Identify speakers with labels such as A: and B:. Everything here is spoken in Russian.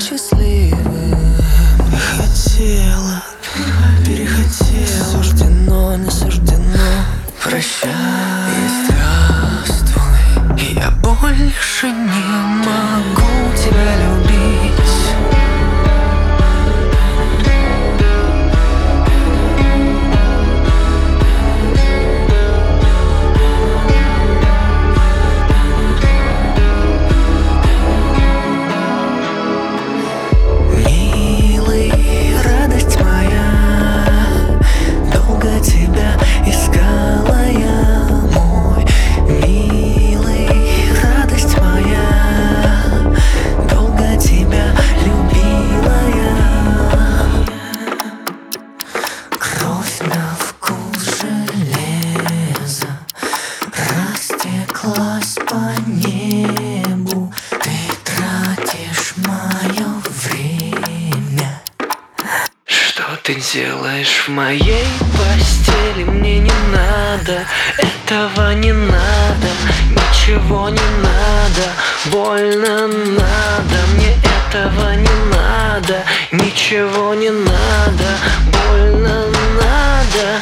A: precious ты делаешь в моей постели? Мне не надо, этого не надо Ничего не надо, больно надо Мне этого не надо, ничего не надо Больно надо